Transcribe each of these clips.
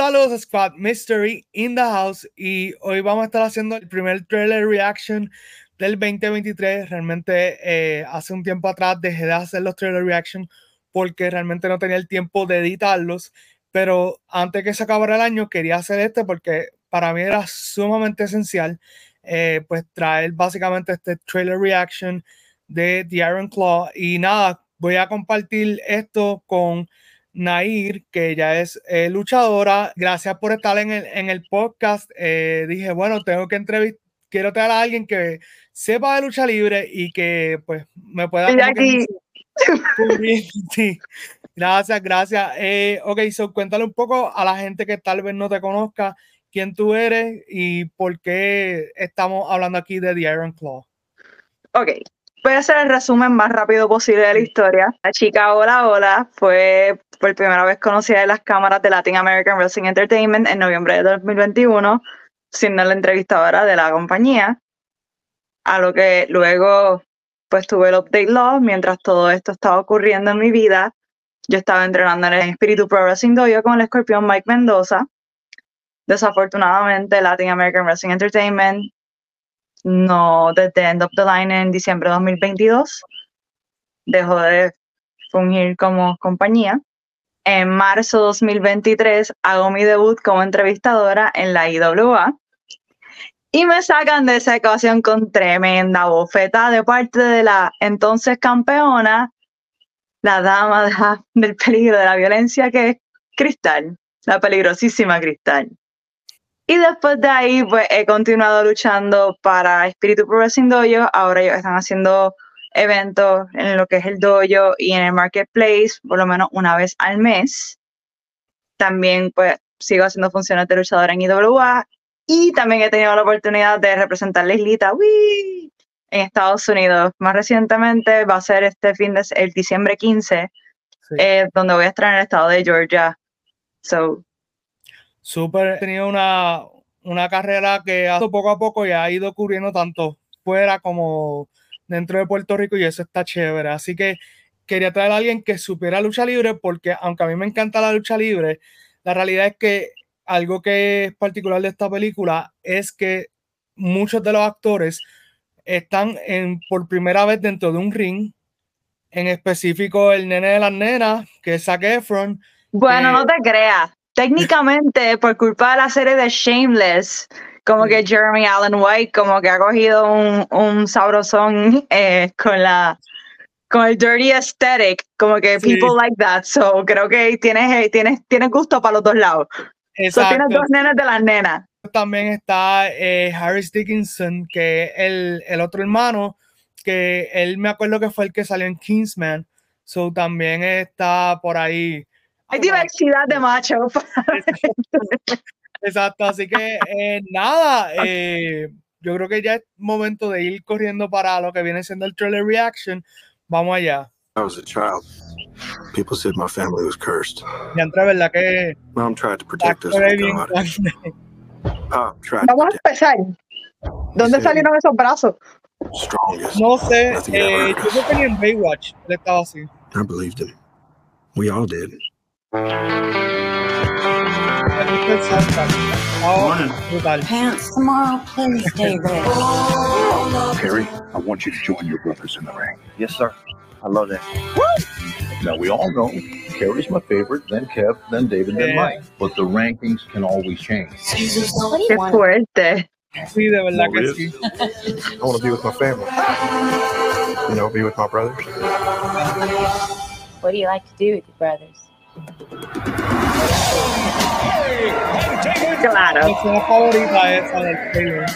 Saludos Squad Mystery in the house y hoy vamos a estar haciendo el primer trailer reaction del 2023. Realmente eh, hace un tiempo atrás dejé de hacer los trailer reaction porque realmente no tenía el tiempo de editarlos, pero antes que se acabara el año quería hacer este porque para mí era sumamente esencial eh, pues traer básicamente este trailer reaction de The Iron Claw y nada, voy a compartir esto con Nair, que ya es eh, luchadora. Gracias por estar en el, en el podcast. Eh, dije, bueno, tengo que entrevistar, quiero traer a alguien que sepa de lucha libre y que pues me pueda... sí. Gracias, gracias. Eh, ok, so cuéntale un poco a la gente que tal vez no te conozca quién tú eres y por qué estamos hablando aquí de The Iron Claw. Ok, Voy a hacer el resumen más rápido posible de la historia. La chica Hola Hola fue por primera vez conocida en las cámaras de Latin American Wrestling Entertainment en noviembre de 2021, siendo la entrevistadora de la compañía. A lo que luego pues tuve el update law mientras todo esto estaba ocurriendo en mi vida. Yo estaba entrenando en el Espíritu Pro Wrestling Dojo con el escorpión Mike Mendoza. Desafortunadamente, Latin American Wrestling Entertainment no desde End of the Line en diciembre de 2022. Dejó de fungir como compañía. En marzo de 2023 hago mi debut como entrevistadora en la IWA y me sacan de esa ecuación con tremenda bofeta de parte de la entonces campeona, la dama del peligro de la violencia que es Cristal, la peligrosísima Cristal. Y después de ahí, pues he continuado luchando para Espíritu Pro Dojo. Ahora ellos están haciendo eventos en lo que es el dojo y en el marketplace, por lo menos una vez al mes. También, pues, sigo haciendo funciones de luchadora en IWA. Y también he tenido la oportunidad de representar la islita en Estados Unidos. Más recientemente va a ser este fin de el diciembre 15, eh, donde voy a estar en el estado de Georgia. So, súper tenido una, una carrera que ha poco a poco y ha ido ocurriendo tanto fuera como dentro de Puerto Rico y eso está chévere. Así que quería traer a alguien que supiera lucha libre porque aunque a mí me encanta la lucha libre, la realidad es que algo que es particular de esta película es que muchos de los actores están en, por primera vez dentro de un ring, en específico el nene de las nenas, que es Zac Efron. Bueno, no te creas técnicamente por culpa de la serie de Shameless, como que Jeremy Allen White como que ha cogido un, un sabrosón eh, con la con el dirty aesthetic, como que people like that. So creo que tienes, eh, tienes, tienes gusto para los dos lados. So, tienes dos nenas de las nenas. También está eh, Harris Dickinson, que es el, el, otro hermano, que él me acuerdo que fue el que salió en Kingsman. So también está por ahí. Hay diversidad de machos. Exacto, así que eh, nada, eh, yo creo que ya es momento de ir corriendo para lo que viene siendo el trailer reaction. Vamos allá. I was a child. People said my family was cursed. Ya entra, ¿verdad? Que. Mom tried to protect us. Vamos a empezar. ¿Dónde salieron esos brazos? No sé, eh, yo creo que en Baywatch él estaba así. I believed him. We all did. Pants tomorrow, please, David. Perry, I want you to join your brothers in the ring. Yes, sir. I love that. Woo! Now, we all know Perry's my favorite, then Kev, then David, then Mike. But the rankings can always change. What do you want? fuerte. Sí, de verdad que sí. I want to be with my family. You know, be with my brothers. What do you like to do with your brothers? Claro. Mi escena favorita esa del trailer.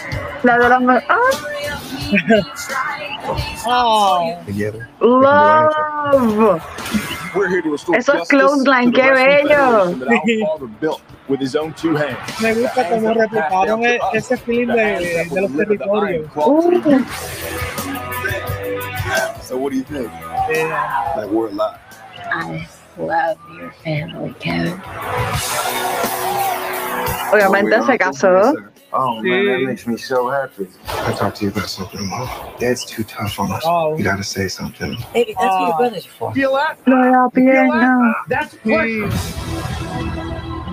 La de los. ¡Ah! Oh. Love. Esos clothesline, qué bello. Me gusta cómo replicaron ese film de, de los territorios. Uh. So what do you think? Yeah. Like we're alive. I love your family, Kevin. Obviamente se casó. Oh man, that makes me so happy. I talk to you about something, Mom. Dad's too tough on us. Oh. You gotta say something. Baby, that's oh. what your oh. brothers are for. Feel that? No, I'll be pierna. That's push.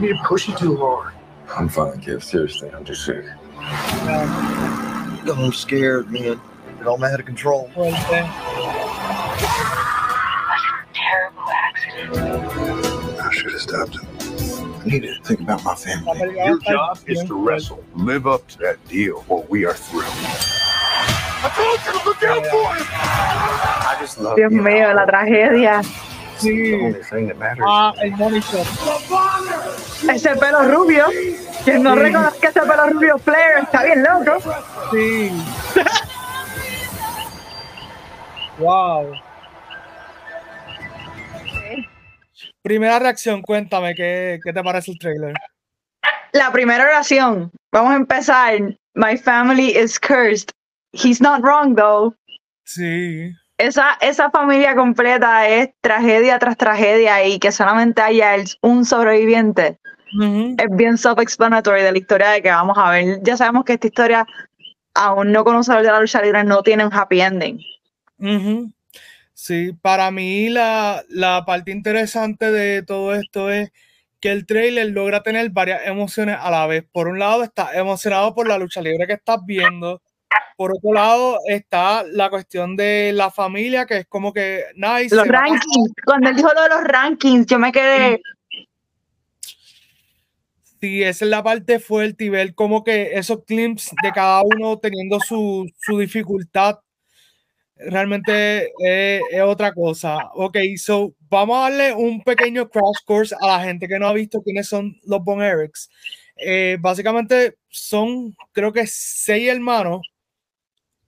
me to push you too hard. I'm fine, kid. Seriously, I'm just sick. I'm scared, man. It all out of control. Fuerte. Terrible accident. I should have stopped him. I need to think about my family. Your job is to wrestle. Live up to that deal, or we are through. I told you to look out for him. I just love Dios mío, la tragedia. Sí. thing that matters. Ah, el. Ese pelo rubio. Quien no Sí. reconozca ese pelo rubio Flair está bien loco. Sí. wow. Primera reacción, cuéntame, ¿qué, qué te parece el trailer? La primera oración. Vamos a empezar. My family is cursed. He's not wrong though. Sí. Esa, esa familia completa es tragedia tras tragedia y que solamente haya el- un sobreviviente es bien self-explanatory de la historia de que vamos a ver. Ya sabemos que esta historia, aún no conocedor de la lucha libre, no tiene un happy ending. Ujú. Sí, para mí la, la parte interesante de todo esto es que el trailer logra tener varias emociones a la vez. Por un lado, estás emocionado por la lucha libre que estás viendo. Por otro lado, está la cuestión de la familia, que es como que nice. Los rankings, cuando él dijo lo de los rankings, yo me quedé, Sí, esa es la parte fuerte y ver como que esos clips de cada uno teniendo su, su dificultad realmente es, es otra cosa. Ok, so vamos a darle un pequeño crash course a la gente que no ha visto quiénes son los Von Erics. Eh, básicamente son, creo que seis hermanos.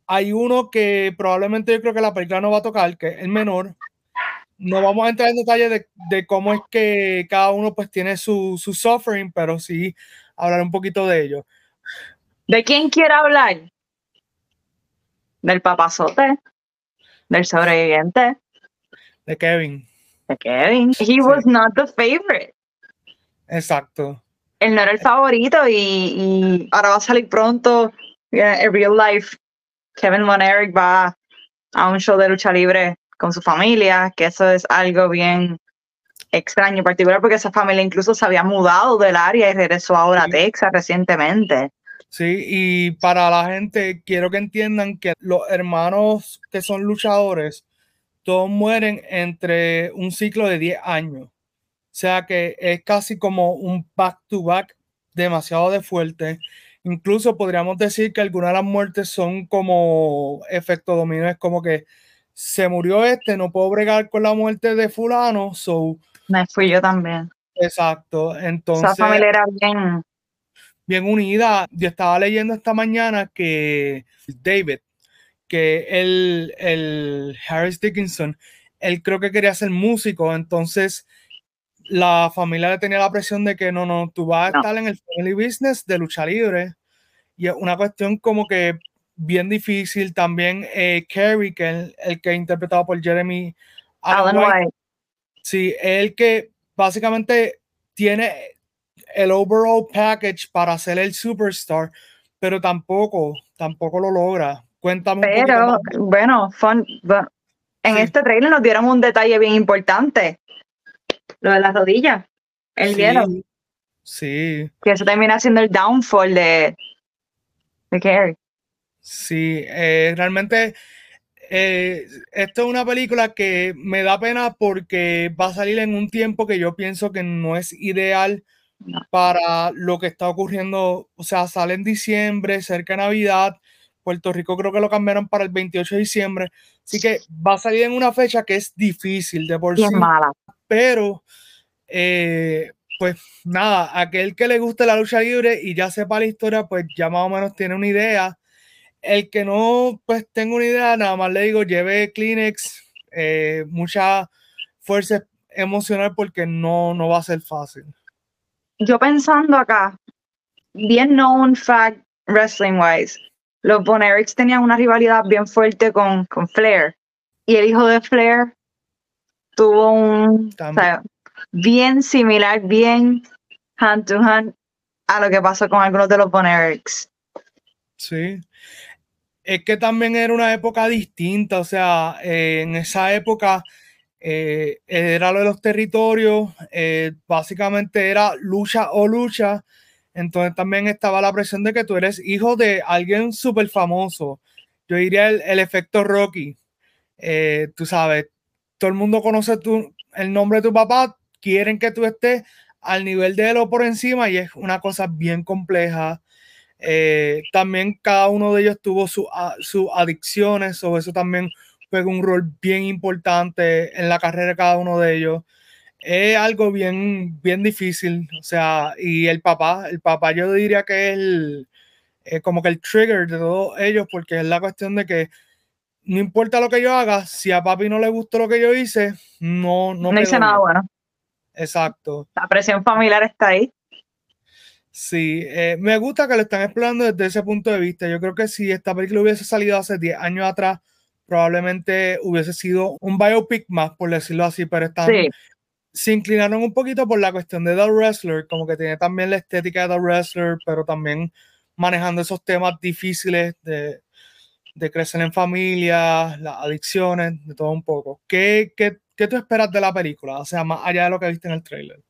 Hay uno que probablemente yo creo que la película no va a tocar, que es el menor. No vamos a entrar en detalle de, de cómo es que cada uno pues tiene su, su suffering, pero sí hablar un poquito de ello. ¿de quién quiere hablar? Del papazote, del sobreviviente, De Kevin. de Kevin. He was not the favorite. Exacto. Él no era el favorito y, y ahora va a salir pronto en real life. Kevin Von Erich va a un show de lucha libre con su familia, que eso es algo bien extraño, en particular porque esa familia incluso se había mudado del área y regresó ahora a. Texas recientemente. Sí, y para la gente, quiero que entiendan que los hermanos que son luchadores, todos mueren entre un ciclo de 10 años. O sea que es casi como un back to back demasiado de fuerte. Incluso podríamos decir que algunas de las muertes son como efecto dominó, es como que se murió este, no puedo bregar con la muerte de fulano, so, Me fui yo también. exacto. Entonces, Esa familia era bien. Bien unida. Yo estaba leyendo esta mañana que David, que el, el Harris Dickinson, él creo que quería ser músico, entonces la familia le tenía la presión de que no, no, tú vas a estar en el family business de lucha libre. Y es una cuestión como que bien difícil. También eh, Carrie, que es el, que es interpretado por Jeremy Allen Alan White, White. Sí, el que básicamente tiene el overall package para ser el superstar, pero tampoco, tampoco lo logra. Cuéntame un poquito Pero, bueno, fun, bueno, en Sí. este trailer nos dieron un detalle bien importante. Lo de las rodillas. El Sí, hielo. Sí, Que eso termina siendo el downfall de, de Carrie. sí, eh, realmente eh, esto es una película que me da pena porque va a salir en un tiempo que yo pienso que no es ideal No. para lo que está ocurriendo. O sea, sale en diciembre, cerca de Navidad. Puerto Rico creo que lo cambiaron para el 28 de diciembre. Así que va a salir en una fecha que es difícil de por sí. mala. pero eh, pues nada, aquel que le guste la lucha libre y ya sepa la historia, pues ya más o menos tiene una idea. El que no, pues tenga una idea, nada más le digo, lleve Kleenex, eh, mucha fuerza emocional porque no, no va a ser fácil. Yo pensando acá, bien known fact wrestling wise, los Von Erichs tenían una rivalidad bien fuerte con, con Flair. Y el hijo de Flair tuvo un o También. sea, bien similar, bien hand to hand a lo que pasó con algunos de los Von Erichs. Sí. Es que también era una época distinta, o sea, eh, en esa época Eh, era lo de los territorios, eh, básicamente era lucha o lucha. Entonces también estaba la presión de que tú eres hijo de alguien súper famoso. Yo diría el, efecto Rocky. Eh, tú sabes, todo el mundo conoce tu, el nombre de tu papá, quieren que tú estés al nivel de él o por encima y es una cosa bien compleja. También cada uno de ellos tuvo sus adicciones, o eso también juega un rol bien importante en la carrera de cada uno de ellos. Es algo bien, bien difícil, o sea, y el papá, el papá yo diría que es el, como que el trigger de todos ellos, porque es la cuestión de que no importa lo que yo haga, si a papi no le gustó lo que yo hice, no, no, no hice nada bueno. Exacto. La presión familiar está ahí. Sí, eh, me gusta que lo están explorando desde ese punto de vista. Yo creo que si esta película hubiese salido hace 10 años atrás, probablemente hubiese sido un biopic más, por decirlo así, pero están, se inclinaron un poquito por la cuestión de The Wrestler, como que tiene también la estética de The Wrestler, pero también manejando esos temas difíciles de, de crecer en familia, las adicciones, de todo un poco. ¿Qué, qué, qué tú esperas de la película? O sea, más allá de lo que viste en el trailer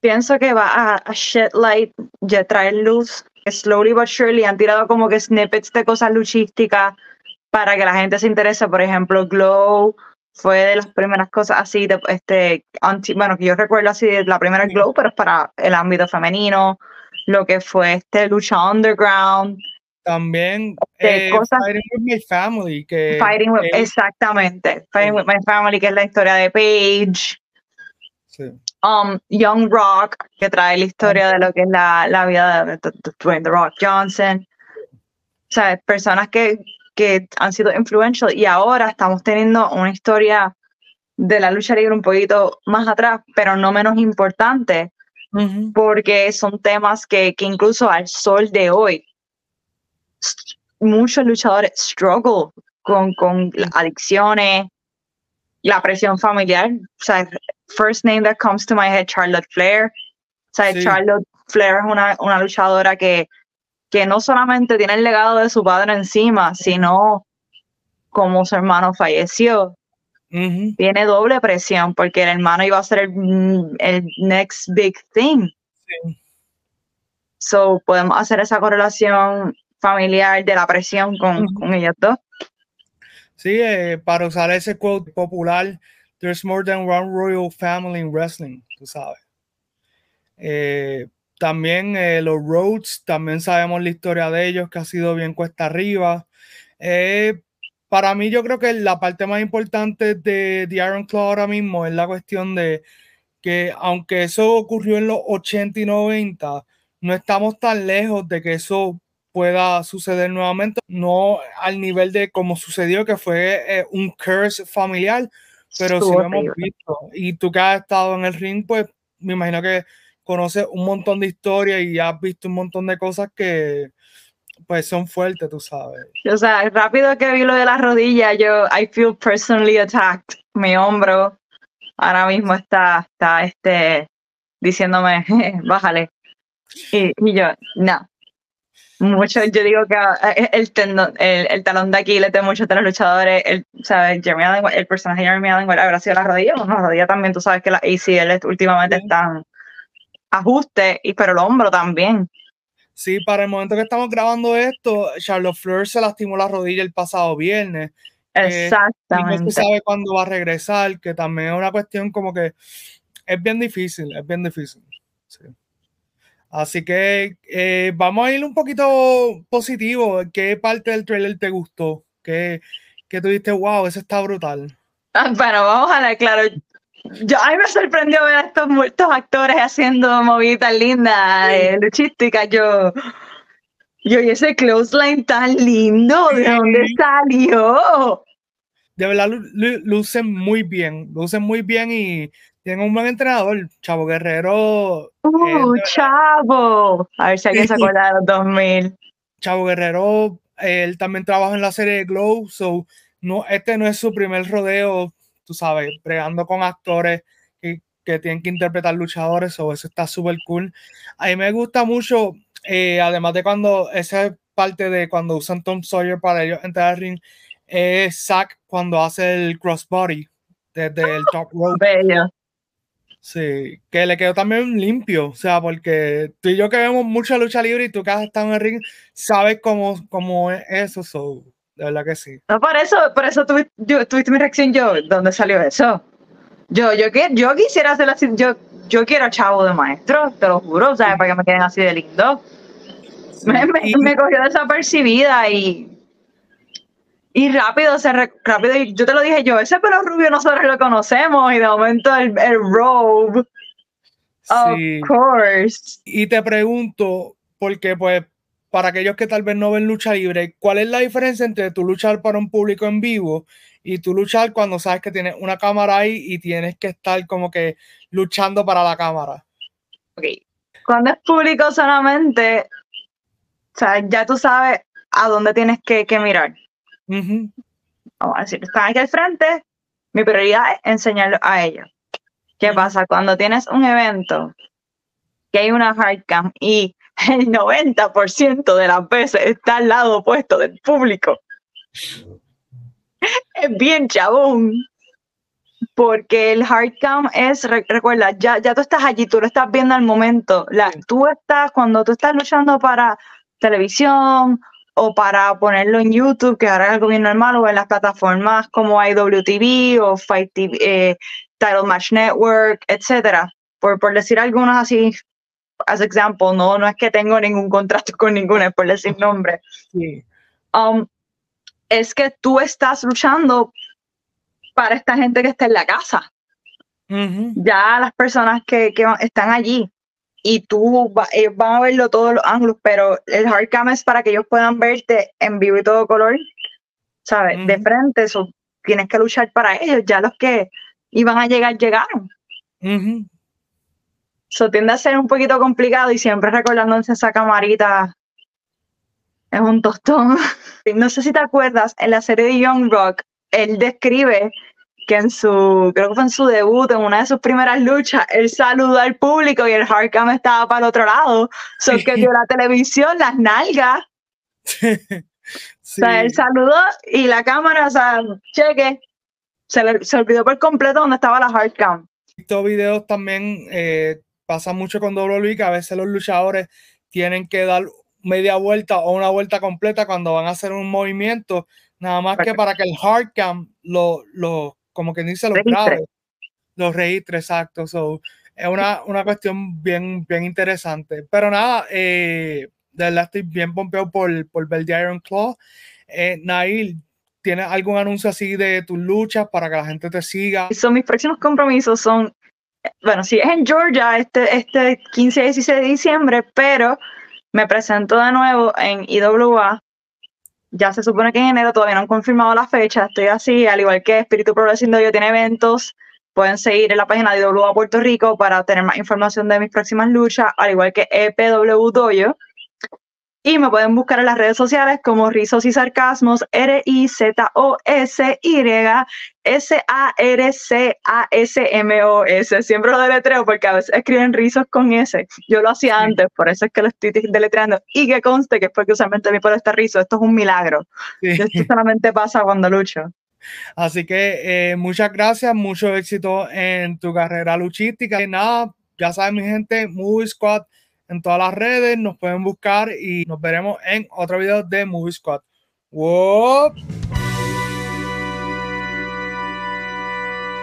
pienso que va a, a shed light, ya traer luz, slowly but surely han tirado como que snippets de cosas luchísticas para que la gente se interese. Por ejemplo, Glow fue de las primeras cosas así, de, este, bueno, que yo recuerdo así, de la primera Glow, pero es para el ámbito femenino, lo que fue este lucha underground. También este, eh, Fighting with My Family, que Fighting with, exactamente, Fighting with My Family, que es la historia de Paige. Sí um, Young Rock, que trae la historia de lo que es la, la vida de, Dwayne The Rock Johnson. O sea, personas que, que han sido influential y ahora estamos teniendo una historia de la lucha libre un poquito más atrás, pero no menos importante, porque son temas que, que incluso al sol de hoy muchos luchadores struggle con, con adicciones, la presión familiar. O sea, first name that comes to my head, Charlotte Flair. O sea, Charlotte Flair es una, una luchadora que, que no solamente tiene el legado de su padre encima, sino como su hermano falleció. Tiene doble presión porque el hermano iba a ser el, el next big thing. Sí. So, podemos hacer esa correlación familiar de la presión con, con ellos dos. Sí, eh, para usar ese quote popular, there's more than one royal family in wrestling, tú sabes. Eh, también eh, los Rhodes, también sabemos la historia de ellos, que ha sido bien cuesta arriba. para mí, yo creo que la parte más importante de The Iron Claw ahora mismo es la cuestión de que, aunque eso ocurrió en los 80 y 90, no estamos tan lejos de que eso pueda suceder nuevamente, no al nivel de como sucedió, que fue eh, un curse familiar, pero si lo hemos visto. Y tú que has estado en el ring, pues me imagino que conoces un montón de historias y has visto un montón de cosas que pues son fuertes, tú sabes. O sea, rápido que vi lo de la rodilla, yo, I feel personally attacked. Mi hombro ahora mismo está, está este, diciéndome, bájale. Y, y yo, no, mucho, yo digo que eh, el, el, el, talón de Aquiles de muchos de los luchadores, el, ¿sabes? Jeremy Allen, el personaje de Jeremy Allen habrá sido la rodilla, no, la rodilla también, tú sabes que la ACL últimamente están ajuste, y, pero el hombro también. Sí, para el momento que estamos grabando esto, Charlotte Fleur se lastimó la rodilla el pasado viernes. Exactamente. y no se sabe cuándo va a regresar, que también es una cuestión como que es bien difícil, es bien difícil. Sí. Así que eh, vamos a ir un poquito positivo. ¿Qué parte del trailer te gustó? ¿Qué, qué tú dijiste, wow, eso está brutal? Bueno, vamos a ver, claro. Yo, a mí me sorprendió ver a estos, muertos actores haciendo movidas lindas, eh, luchísticas. Yo, yo, y ese clothesline tan lindo, ¿de dónde salió? De verdad, lucen muy bien, lucen muy bien y tienen un buen entrenador, Chavo Guerrero. ¡Uh, Chavo! A ver si alguien se acuerda de los 2000. Chavo Guerrero, él también trabaja en la serie Glow, so no, este no es su primer rodeo, tú sabes, bregando con actores que, que tienen que interpretar luchadores, o eso está súper cool. A mí me gusta mucho, eh, además de cuando, esa es parte de cuando usan Tom Sawyer para ellos entrar al ring, es Zack cuando hace el crossbody desde el top rope. Bello. Sí, que le quedó también limpio, o sea, porque tú y yo que vemos mucha lucha libre y tú que has estado en el ring, sabes cómo, cómo es eso, so, de verdad que sí. No, por eso, por eso tuvi- yo, tuviste mi reacción yo, ¿dónde salió eso? Yo, yo, que, yo quisiera hacer así, yo, yo quiero chavo de maestro, te lo juro, ¿sabes? Para que me queden así de lindo. Me, me, cogió desapercibida y, y rápido, se re- rápido, yo te lo dije yo, ese pelo rubio nosotros lo conocemos y de momento el, el robe, sí. of course. Y te pregunto, porque pues para aquellos que tal vez no ven lucha libre, ¿cuál es la diferencia entre tú luchar para un público en vivo y tú luchar cuando sabes que tienes una cámara ahí y tienes que estar como que luchando para la cámara? Ok. Cuando es público solamente, o sea, ya tú sabes a dónde tienes que, que mirar. Ujú, Vamos a decir, están aquí al frente, mi prioridad es enseñarlo a ellos. ¿Qué pasa? Cuando tienes un evento que hay una hardcam y el 90% de las veces está al lado opuesto del público, es bien chabón. Porque el hardcam es, re- recuerda, ya, ya tú estás allí, tú lo estás viendo al momento. La, tú estás, cuando tú estás luchando para televisión o para ponerlo en YouTube, que ahora es algo bien normal, o en las plataformas como IWTV o Fight TV, eh, Title Match Network, etcétera. Por, por decir algunos así, as example, no, no es que tengo ningún contrato con ninguna, es por decir nombre. sí. Um, es que tú estás luchando para esta gente que está en la casa Ujú, ya las personas que, que están allí y tú va- ellos van a verlo todos los ángulos, pero el hardcam es para que ellos puedan verte en vivo y todo color, ¿sabes? De frente, eso tienes que luchar para ellos, ya los que iban a llegar, llegaron. ujú. Eso tiende a ser un poquito complicado y siempre recordándose esa camarita es un tostón. No sé si te acuerdas, en la serie de Young Rock, él describe que en su, creo que fue en su debut, en una de sus primeras luchas, él saludó al público y el hardcam estaba para el otro lado. So que dio la televisión, las nalgas. Sí. O sea, él saludó y la cámara, o sea, cheque. Se, le, se olvidó por completo dónde estaba la hardcam. Estos videos también eh, pasa mucho con WWE, que a veces los luchadores tienen que dar media vuelta o una vuelta completa cuando van a hacer un movimiento, nada más que para que el hardcam lo, lo como que dice, los Registre. grabe, los registre, exacto. So, es una, una cuestión bien, bien interesante. Pero nada, eh, de verdad estoy bien pompeado por, por ver The Iron Claw. Eh, Nail, ¿tienes algún anuncio así de tus luchas para que la gente te siga? So, mis próximos compromisos son, bueno, sí, es en Georgia este, este 15 y 16 de diciembre, pero me presento de nuevo en IWA. Ya se supone que en enero todavía no han confirmado la fecha. Estoy así, al igual que Espíritu Progressing Dojo tiene eventos. Pueden seguir en la página de IWA Puerto Rico para tener más información de mis próximas luchas, al igual que EPW Dojo. Y me pueden buscar en las redes sociales como Rizos y Sarcasmos, R-I-Z-O-S-Y S-A-R-C-A-S-M-O-S. Siempre lo deletreo porque a veces escriben rizos con S. Yo lo hacía antes, por eso es que lo estoy deletreando. Y que conste que es porque usualmente mi pelo está rizo. Esto es un milagro. Sí. Esto solamente pasa cuando lucho. Así que eh, muchas gracias, mucho éxito en tu carrera luchística. Y nada, ya saben, mi gente, Movie Squad en todas las redes, nos pueden buscar y nos veremos en otro video de Movie Squad.